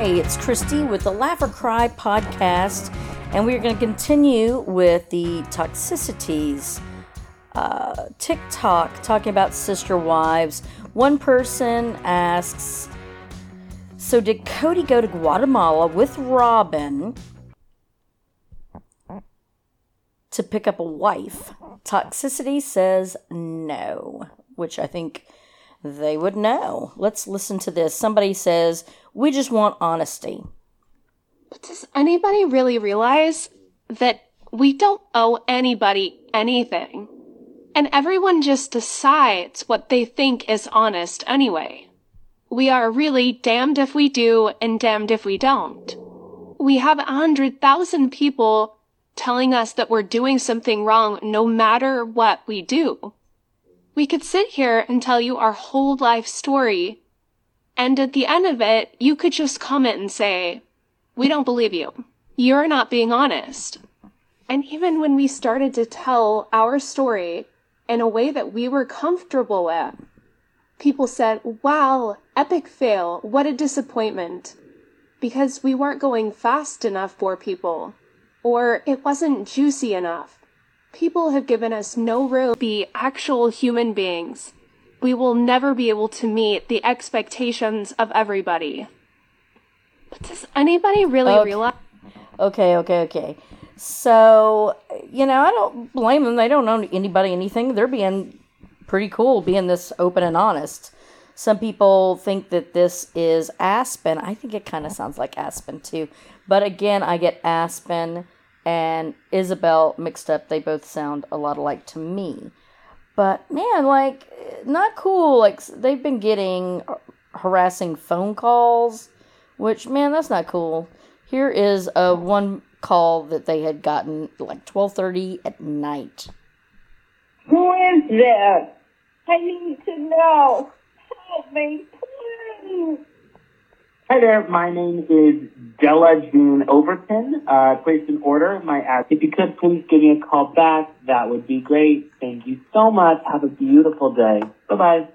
Hi, it's Christy with the Laugh or Cry podcast, and we're going to continue with the toxicities. Uh, TikTok talking about sister wives. One person asks, So did Kody go to Guatemala with Robyn to pick up a wife? Toxicitea says no, which I think they would know. Let's listen to this. Somebody says, We just want honesty. But does anybody really realize that we don't owe anybody anything? And everyone just decides what they think is honest anyway. We are really damned if we do and damned if we don't. We have a hundred thousand people telling us that we're doing something wrong no matter what we do. We could sit here and tell you our whole life story. And at the end of it, you could just comment and say, we don't believe you. You're not being honest. And even when we started to tell our story in a way that we were comfortable with, people said, wow, epic fail. What a disappointment. Because we weren't going fast enough for people, or it wasn't juicy enough. People have given us no room to be actual human beings. We will never be able to meet the expectations of everybody. But does anybody really Okay. realize? Okay, okay, okay. So, you know, I don't blame them. They don't know anybody anything. They're being pretty cool, being this open and honest. Some people think that this is Aspen. I think it kind of sounds like Aspen too. But again, I get Aspen and Ysabel mixed up. They both sound a lot alike to me. But man, like, not cool. Like, they've been getting harassing phone calls, which, man, that's not cool. Here is a one call that they had gotten like 12:30 at night. Who is this? I need to know. Help me, please. Hi there, my name is Della June Overton. Uh, placed an order. My app. If you could please give me a call back, that would be great. Thank you so much. Have a beautiful day. Bye bye.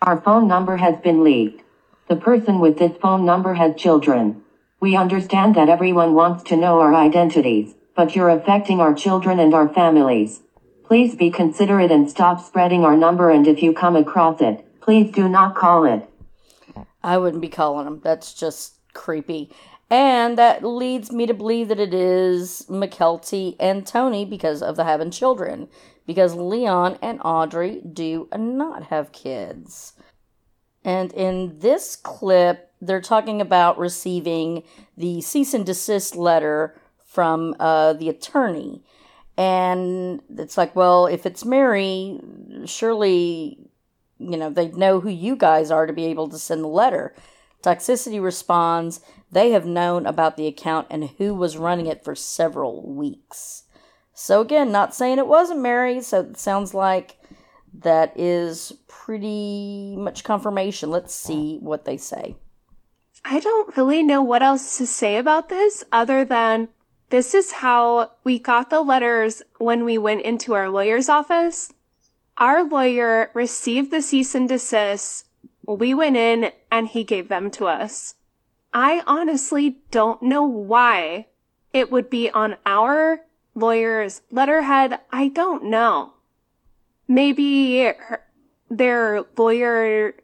Our phone number has been leaked. The person with this phone number has children. We understand that everyone wants to know our identities, but you're affecting our children and our families. Please be considerate and stop spreading our number and if you come across it, please do not call it. I wouldn't be calling them. That's just creepy. And that leads me to believe that it is Mykelti and Tony because of the having children. Because Leon and Audrey do not have kids. And in this clip, they're talking about receiving the cease and desist letter from uh, the attorney. And it's like, well, if it's Meri, surely you know, they know who you guys are to be able to send the letter. Toxicitea responds, they have known about the account and who was running it for several weeks. So, again, not saying it wasn't Meri, so it sounds like that is pretty much confirmation. Let's see what they say. I don't really know what else to say about this other than this is how we got the letters when we went into our lawyer's office. Our lawyer received the cease and desist. We went in and he gave them to us. I honestly don't know why it would be on our lawyer's letterhead. I don't know. Maybe their lawyer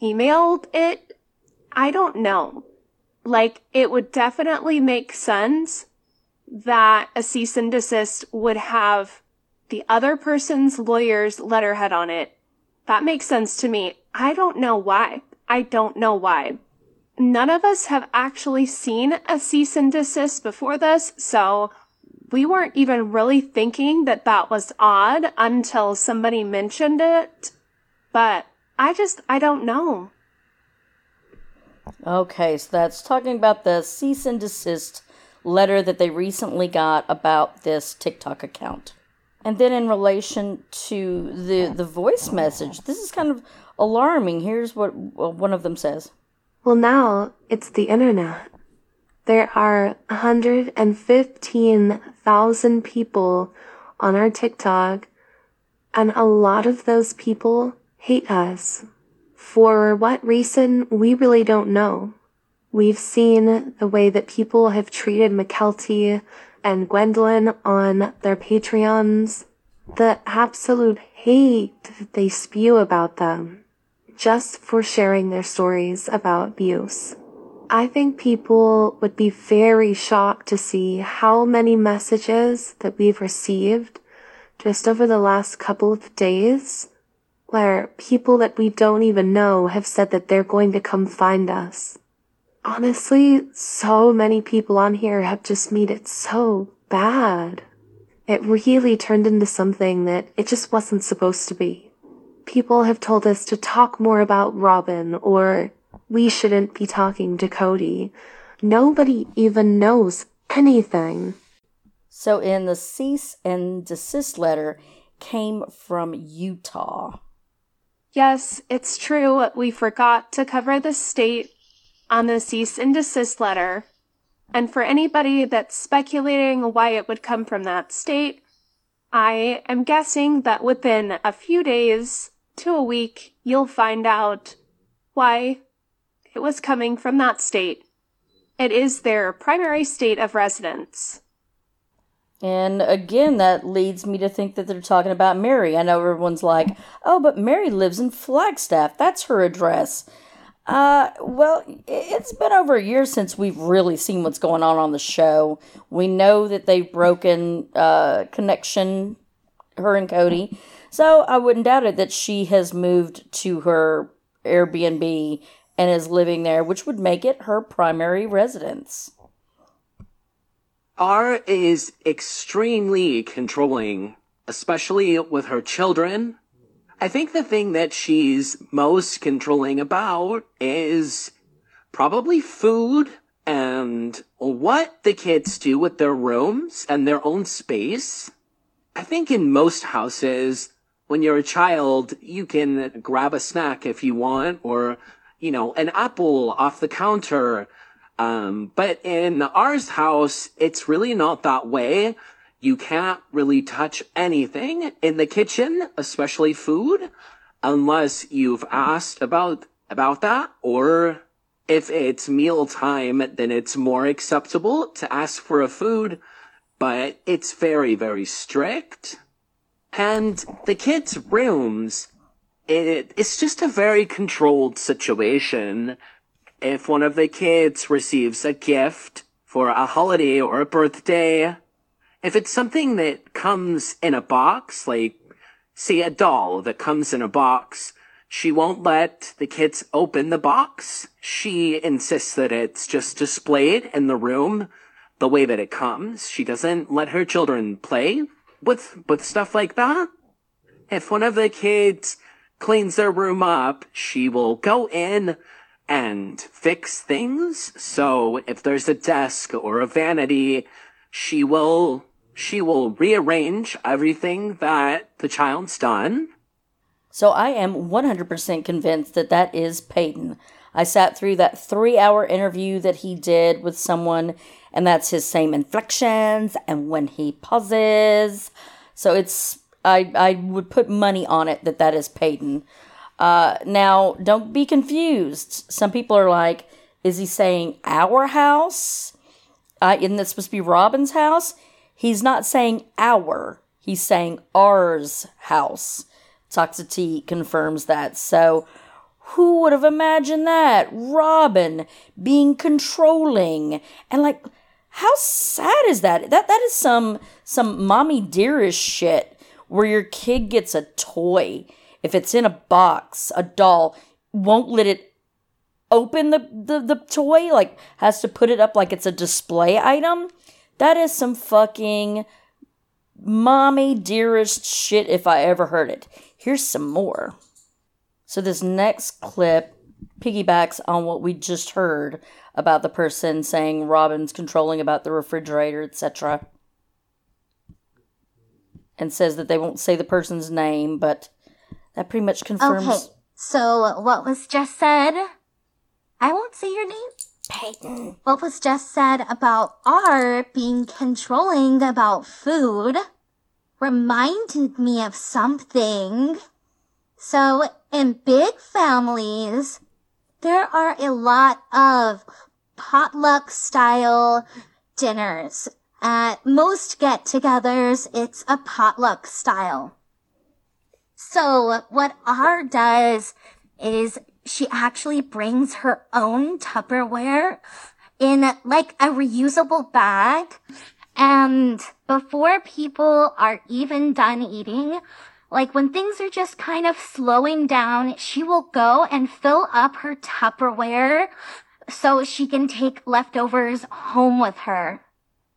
emailed it. I don't know. Like, it would definitely make sense that a cease and desist would have the other person's lawyer's letterhead on it. That makes sense to me. I don't know why. I don't know why. None of us have actually seen a cease and desist before this, so we weren't even really thinking that that was odd until somebody mentioned it. But I just, I don't know. Okay, so that's talking about the cease and desist letter that they recently got about this TikTok account. And then in relation to the the voice message, this is kind of alarming. Here's what one of them says. Well, now it's the internet. There are 115,000 people on our TikTok, and a lot of those people hate us. For what reason, we really don't know. We've seen the way that people have treated Mykelti and Gwendolyn on their Patreons, the absolute hate that they spew about them just for sharing their stories about abuse. I think people would be very shocked to see how many messages that we've received just over the last couple of days where people that we don't even know have said that they're going to come find us. Honestly, so many people on here have just made it so bad. It really turned into something that it just wasn't supposed to be. People have told us to talk more about Robyn or we shouldn't be talking to Kody. Nobody even knows anything. So, in the cease and desist letter came from Utah. Yes, it's true. We forgot to cover the state on the cease and desist letter. And for anybody that's speculating why it would come from that state, I am guessing that within a few days to a week, you'll find out why it was coming from that state. It is their primary state of residence. And again, that leads me to think that they're talking about Meri. I know everyone's like, oh, but Meri lives in Flagstaff. That's her address. Uh, well, it's been over a year since we've really seen what's going on on the show. We know that they've broken uh, connection, her and Kody. So I wouldn't doubt it that she has moved to her Airbnb and is living there, which would make it her primary residence. R is extremely controlling, especially with her children. I think the thing that she's most controlling about is probably food and what the kids do with their rooms and their own space. I think in most houses, when you're a child, you can grab a snack if you want or you know, an apple off the counter. Um, but in R's house, it's really not that way. You can't really touch anything in the kitchen, especially food, unless you've asked about, about that or if it's meal time, then it's more acceptable to ask for a food, but it's very, very strict. And the kids' rooms it, it's just a very controlled situation. If one of the kids receives a gift for a holiday or a birthday, if it's something that comes in a box, like, say a doll that comes in a box, she won't let the kids open the box. She insists that it's just displayed in the room the way that it comes. She doesn't let her children play with, with stuff like that. If one of the kids cleans their room up, she will go in and fix things. So if there's a desk or a vanity, she will, she will rearrange everything that the child's done. So I am 100% convinced that that is Paedon. I sat through that three hour interview that he did with someone, and that's his same inflections and when he pauses. So it's I, I would put money on it that that is Paedon. Uh, now, don't be confused. Some people are like, is he saying our house? Uh, isn't that supposed to be Robyn's house? He's not saying our. He's saying ours house. Toxity confirms that. So, who would have imagined that? Robyn being controlling and like, how sad is that? That that is some some mommy dearest shit where your kid gets a toy, if it's in a box, a doll, won't let it open the, the, the toy, like has to put it up like it's a display item. That is some fucking mommy dearest shit if I ever heard it. Here's some more. So this next clip piggybacks on what we just heard about the person saying Robyn's controlling about the refrigerator, etc and says that they won't say the person's name, but that pretty much confirms. Okay, so what was just said? I won't say your name. Paedon. What was just said about R being controlling about food reminded me of something. So in big families, there are a lot of potluck style dinners. At most get togethers, it's a potluck style. So what R does is she actually brings her own Tupperware in like a reusable bag. And before people are even done eating, like when things are just kind of slowing down, she will go and fill up her Tupperware so she can take leftovers home with her.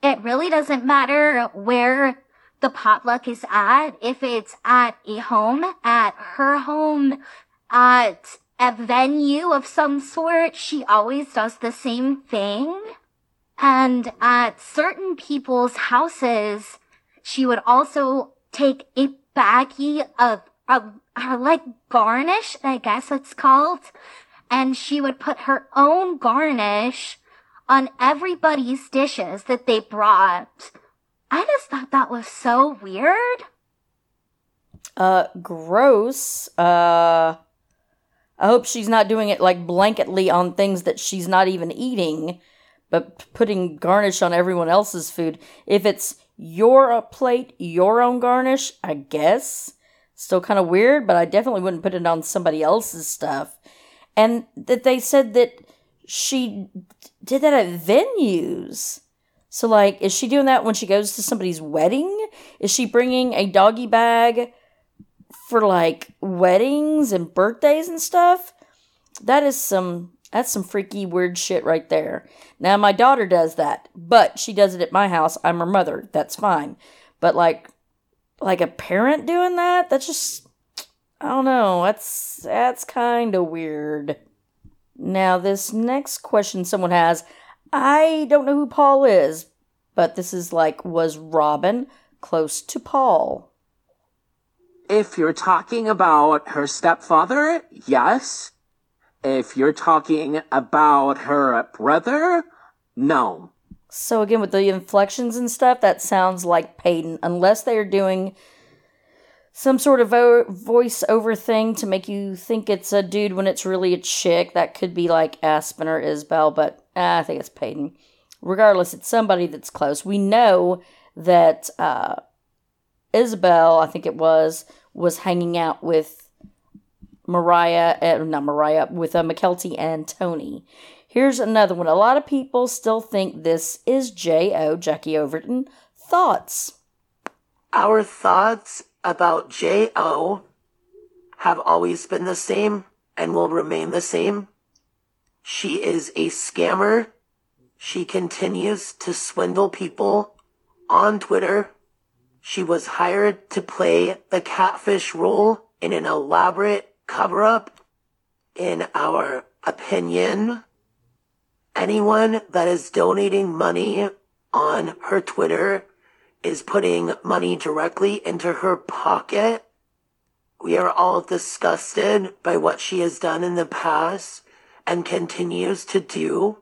It really doesn't matter where the potluck is at, if it's at a home, at her home, at a venue of some sort, she always does the same thing. And at certain people's houses, she would also take a baggie of, of her like garnish, I guess it's called, and she would put her own garnish on everybody's dishes that they brought. I just thought that was so weird. Uh, gross. Uh, I hope she's not doing it like blanketly on things that she's not even eating, but putting garnish on everyone else's food. If it's your uh, plate, your own garnish, I guess. Still kind of weird, but I definitely wouldn't put it on somebody else's stuff. And that they said that she did that at venues. So, like, is she doing that when she goes to somebody's wedding? Is she bringing a doggy bag for like weddings and birthdays and stuff? That is some that's some freaky weird shit right there. Now my daughter does that, but she does it at my house. I'm her mother. That's fine. But like like a parent doing that, that's just I don't know. That's that's kind of weird. Now this next question someone has, I don't know who Paul is, but this is like was Robyn close to Paul? If you're talking about her stepfather, yes. If you're talking about her brother, no. So again, with the inflections and stuff, that sounds like Paedon, unless they are doing some sort of vo- voice over thing to make you think it's a dude when it's really a chick. That could be like Aspen or Ysabel, but uh, I think it's Paedon. Regardless, it's somebody that's close. We know that uh, Ysabel, I think it was, was hanging out with Mariah, uh, not Mariah, with uh, Mykelti and Tony. Here's another one. A lot of people still think this is J.O. Jackie Overton. Thoughts? Our thoughts about J.O. have always been the same and will remain the same. She is a scammer. She continues to swindle people on Twitter. She was hired to play the catfish role in an elaborate cover up, in our opinion. Anyone that is donating money on her Twitter is putting money directly into her pocket. We are all disgusted by what she has done in the past and continues to do.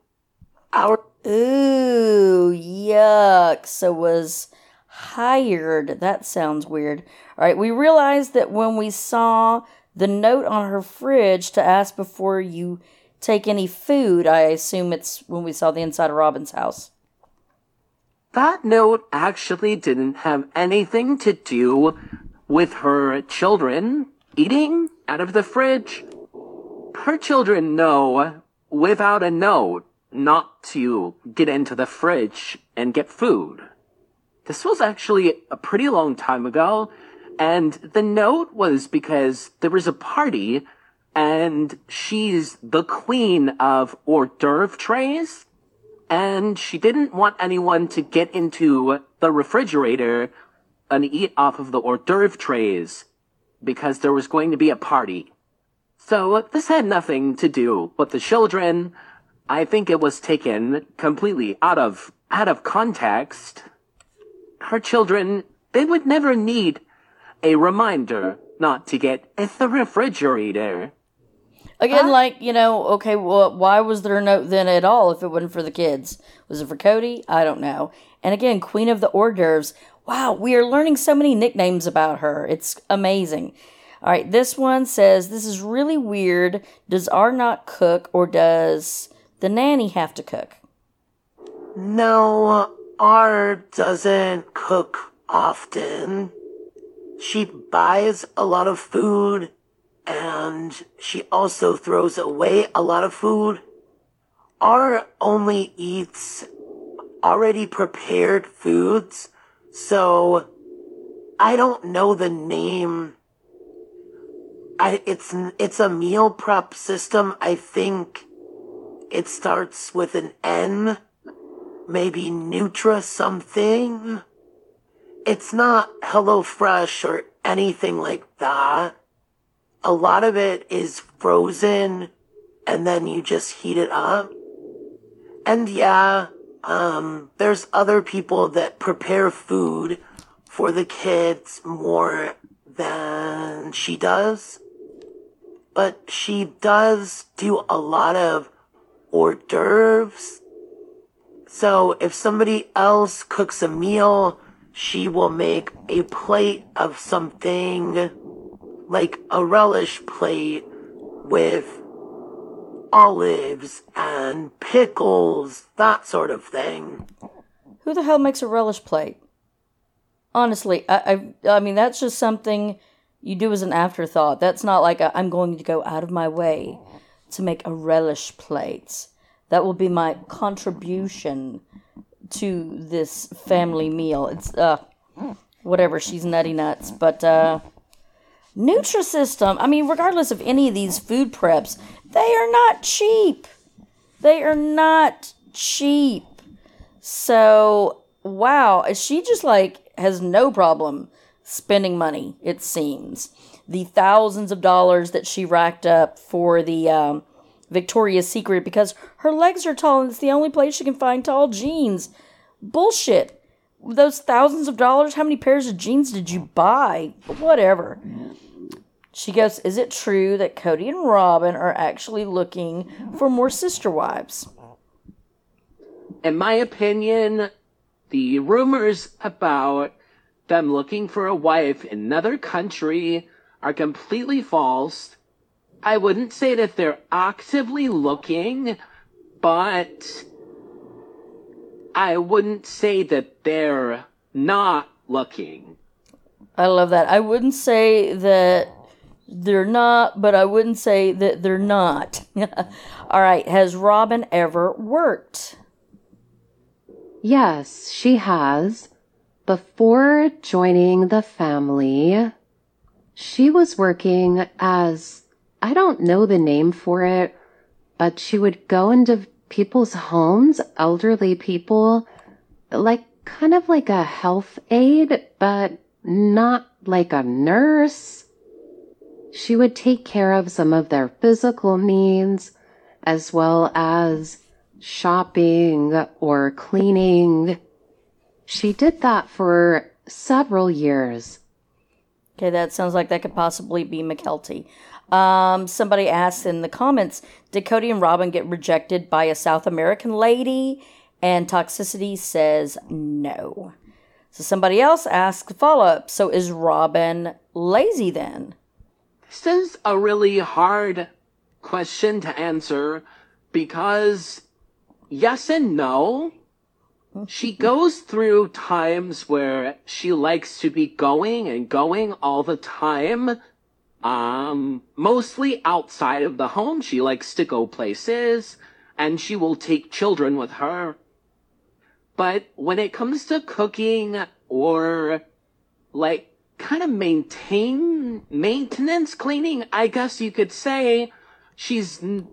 Our Ooh, yuck. So was hired. That sounds weird. All right, we realized that when we saw the note on her fridge to ask before you take any food. I assume it's when we saw the inside of Robyn's house. That note actually didn't have anything to do with her children eating out of the fridge. Her children know without a note not to get into the fridge and get food. This was actually a pretty long time ago, and the note was because there was a party and she's the queen of hors d'oeuvre trays. And she didn't want anyone to get into the refrigerator and eat off of the hors d'oeuvre trays because there was going to be a party. So this had nothing to do with the children. I think it was taken completely out of, out of context. Her children, they would never need a reminder not to get at the refrigerator. Again, like, you know, okay, well, why was there a note then at all if it wasn't for the kids? Was it for Kody? I don't know. And again, Queen of the Hors d'oeuvres. Wow, we are learning so many nicknames about her. It's amazing. All right, this one says, This is really weird. Does R not cook or does the nanny have to cook? No, R doesn't cook often. She buys a lot of food and she also throws away a lot of food. R only eats already prepared foods, so I don't know the name. I, it's it's a meal prep system. I think it starts with an N, maybe Nutra something. It's not HelloFresh or anything like that. A lot of it is frozen and then you just heat it up. And yeah, um, there's other people that prepare food for the kids more than she does. But she does do a lot of hors d'oeuvres. So if somebody else cooks a meal, she will make a plate of something like a relish plate with olives and pickles, that sort of thing. Who the hell makes a relish plate? Honestly, I, I, I mean, that's just something you do as an afterthought. That's not like i am going to go out of my way to make a relish plate. That will be my contribution to this family meal. It's uh, whatever. She's nutty nuts, but uh, Nutrisystem. I mean, regardless of any of these food preps, they are not cheap. They are not cheap. So, wow, she just like has no problem spending money, it seems. The thousands of dollars that she racked up for the um, Victoria's Secret because her legs are tall and it's the only place she can find tall jeans. Bullshit. Those thousands of dollars, how many pairs of jeans did you buy? Whatever. She goes, Is it true that Kody and Robyn are actually looking for more sister wives? In my opinion, the rumors about them looking for a wife in another country are completely false. I wouldn't say that they're actively looking, but I wouldn't say that they're not looking. I love that. I wouldn't say that they're not, but I wouldn't say that they're not. All right. Has Robyn ever worked? Yes, she has. Before joining the family, she was working as, I don't know the name for it, but she would go into people's homes, elderly people, like kind of like a health aide, but not like a nurse she would take care of some of their physical needs as well as shopping or cleaning. She did that for several years. Okay, that sounds like that could possibly be Mykelti. Um, somebody asked in the comments, did Kody and Robyn get rejected by a South American lady? And Toxicitea says no. So somebody else asked follow up. So is Robyn lazy then? This is a really hard question to answer because yes and no. She goes through times where she likes to be going and going all the time. Um, mostly outside of the home. She likes to go places and she will take children with her. But when it comes to cooking or like kind of maintain maintenance cleaning, I guess you could say. She's n-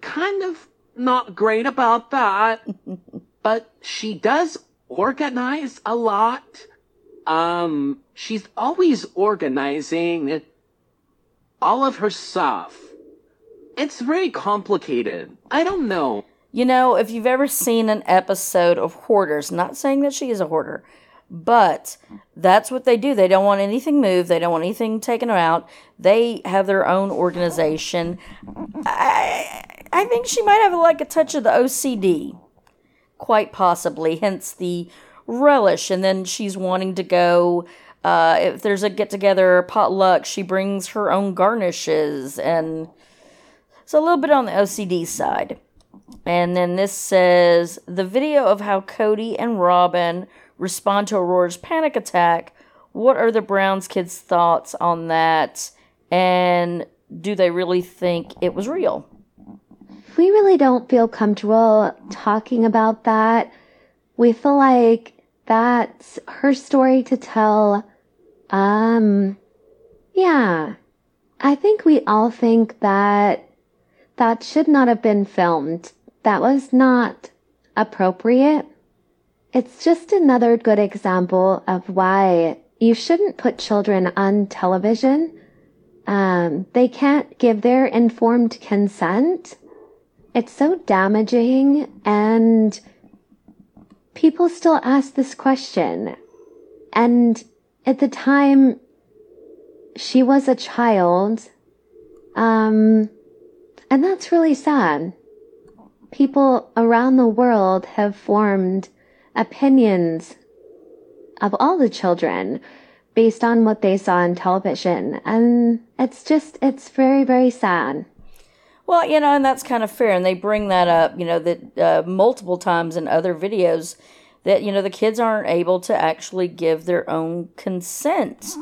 kind of not great about that, but she does organize a lot. Um, she's always organizing all of her stuff. It's very complicated. I don't know. You know, if you've ever seen an episode of Hoarders, not saying that she is a hoarder, but that's what they do. They don't want anything moved. They don't want anything taken out. They have their own organization. I, I think she might have like a touch of the OCD, quite possibly. Hence the relish. And then she's wanting to go. Uh, if there's a get together potluck, she brings her own garnishes, and it's a little bit on the OCD side. And then this says the video of how Kody and Robyn respond to Aurora's panic attack. What are the Browns kids' thoughts on that? And do they really think it was real? We really don't feel comfortable talking about that. We feel like that's her story to tell. Um, yeah. I think we all think that that should not have been filmed. That was not appropriate. It's just another good example of why you shouldn't put children on television. Um, they can't give their informed consent. It's so damaging and people still ask this question. And at the time she was a child, um, and that's really sad. People around the world have formed opinions of all the children based on what they saw on television. And it's just, it's very, very sad. Well, you know, and that's kind of fair. And they bring that up, you know, that uh, multiple times in other videos that, you know, the kids aren't able to actually give their own consent.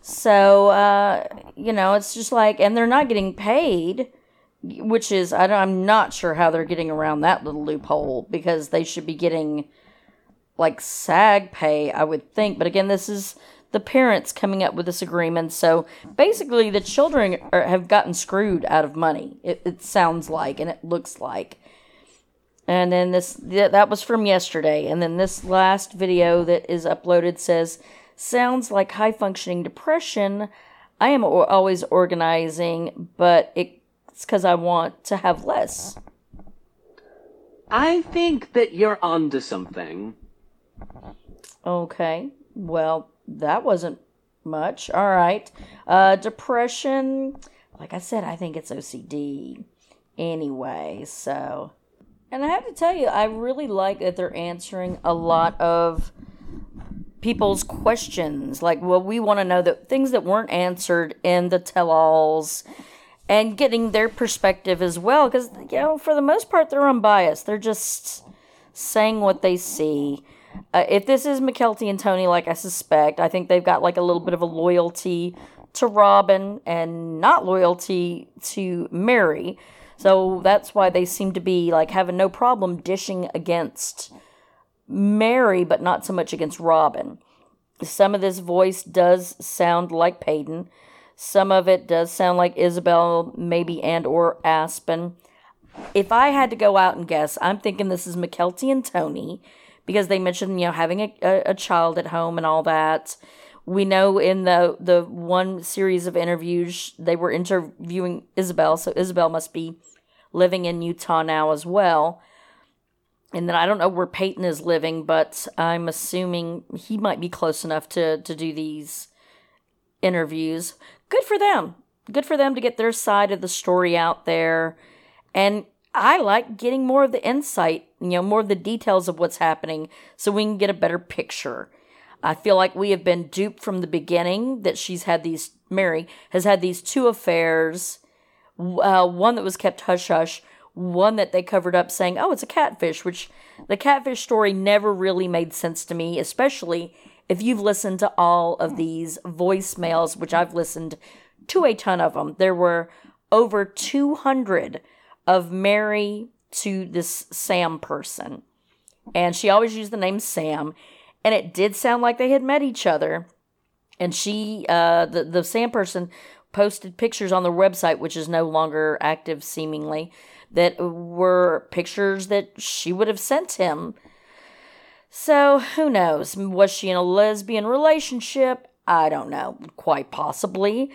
So, uh, you know, it's just like, and they're not getting paid, which is, I am not sure how they're getting around that little loophole because they should be getting like SAG pay, I would think. But again, this is the parents coming up with this agreement. So basically, the children are, have gotten screwed out of money. It, it sounds like, and it looks like. And then this that was from yesterday. And then this last video that is uploaded says sounds like high functioning depression. I am always organizing, but it's because I want to have less. I think that you're onto something. Okay. Well, that wasn't much. All right. Uh, depression. Like I said, I think it's OCD. Anyway, so. And I have to tell you, I really like that they're answering a lot of people's questions. Like, well, we want to know that things that weren't answered in the tell alls and getting their perspective as well. Because, you know, for the most part, they're unbiased. They're just saying what they see. Uh, if this is Mykelti and Tony, like I suspect, I think they've got like a little bit of a loyalty to Robyn and not loyalty to Meri. So that's why they seem to be like having no problem dishing against Meri, but not so much against Robyn. Some of this voice does sound like Paedon. Some of it does sound like Ysabel, maybe, and or Aspen. If I had to go out and guess, I'm thinking this is Mykelti and Tony because they mentioned, you know, having a, a, a child at home and all that. We know in the the one series of interviews they were interviewing Ysabel, so Ysabel must be living in Utah now as well and then I don't know where Paedon is living, but I'm assuming he might be close enough to to do these interviews. Good for them. Good for them to get their side of the story out there. And I like getting more of the insight, you know, more of the details of what's happening so we can get a better picture. I feel like we have been duped from the beginning that she's had these, Meri has had these two affairs, uh, one that was kept hush hush, one that they covered up saying, oh, it's a catfish, which the catfish story never really made sense to me, especially if you've listened to all of these voicemails, which I've listened to a ton of them. There were over 200 of Meri to this Sam person. And she always used the name Sam. And it did sound like they had met each other. And she, uh, the, the Sam person, posted pictures on the website, which is no longer active seemingly, that were pictures that she would have sent him. So, who knows? Was she in a lesbian relationship? I don't know. Quite possibly.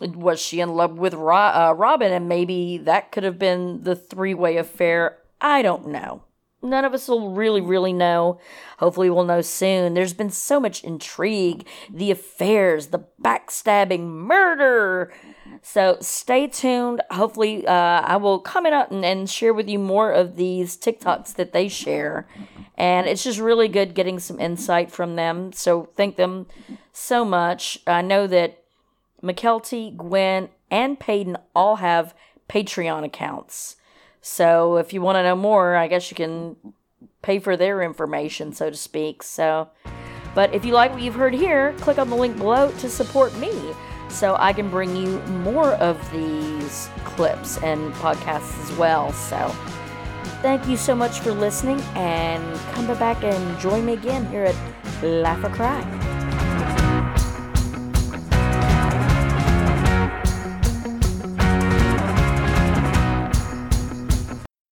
Was she in love with uh, Robyn and maybe that could have been the three way affair? I don't know. None of us will really, really know. Hopefully, we'll know soon. There's been so much intrigue, the affairs, the backstabbing, murder. So stay tuned. Hopefully, uh, I will comment out and, and share with you more of these TikToks that they share. And it's just really good getting some insight from them. So thank them so much. I know that Mykelti, Gwen, and Paedon all have Patreon accounts. So if you want to know more, I guess you can pay for their information, so to speak. So, but if you like what you've heard here, click on the link below to support me so I can bring you more of these clips and podcasts as well. So, thank you so much for listening and come back and join me again here at Laugh or Cry.